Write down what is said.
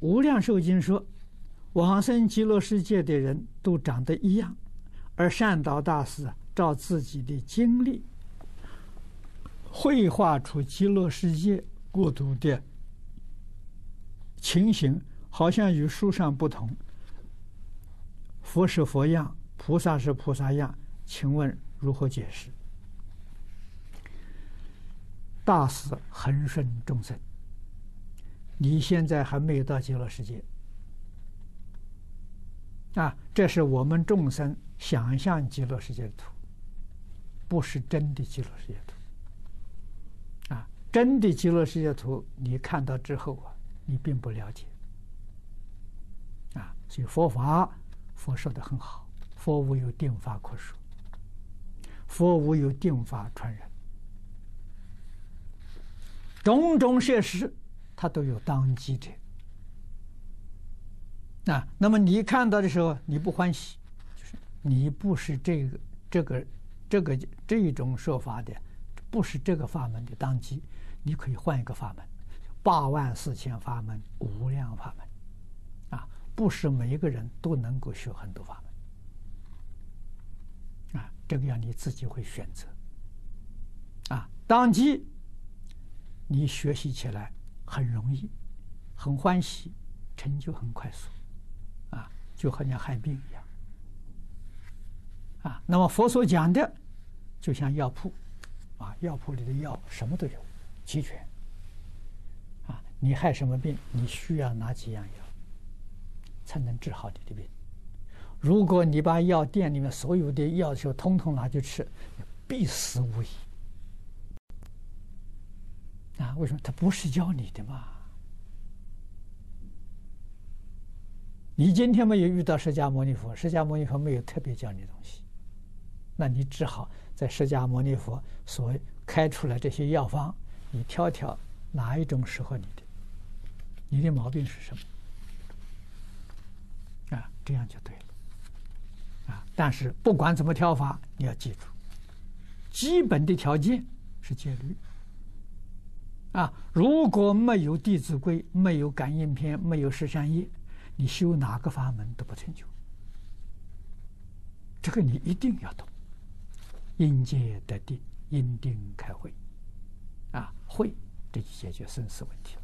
无量寿经说，往生极乐世界的人都长得一样，而善导大师照自己的经历，绘画出极乐世界国土的情形，好像与书上不同。佛是佛样，菩萨是菩萨样，请问如何解释？大师恒顺众生。你现在还没有到极乐世界啊！这是我们众生想象极乐世界的图，不是真的极乐世界图啊！真的极乐世界图，你看到之后啊，你并不了解啊！所以佛法，佛说的很好，佛无有定法可说，佛无有定法传人，种种设施。它都有当机的啊，那么你看到的时候，你不欢喜，就是你不是这个这个这个这一种说法的，不是这个法门的当机，你可以换一个法门，八万四千法门，无量法门，啊，不是每一个人都能够学很多法门，啊，这个要你自己会选择，啊，当机你学习起来。很容易，很欢喜，成就很快速，啊，就好像害病一样，啊，那么佛所讲的，就像药铺，啊，药铺里的药什么都有，齐全，啊，你害什么病，你需要哪几样药，才能治好你的病？如果你把药店里面所有的药就通通拿去吃，必死无疑。为什么他不是教你的嘛？你今天没有遇到释迦牟尼佛，释迦牟尼佛没有特别教你东西，那你只好在释迦牟尼佛所开出来这些药方，你挑挑哪一种适合你的，你的毛病是什么？啊，这样就对了。啊，但是不管怎么挑法，你要记住，基本的条件是戒律。啊，如果没有《弟子规》，没有《感应篇》，没有《十善业》，你修哪个法门都不成就。这个你一定要懂。因戒得定，因定开会，啊，会，这就解决生死问题了。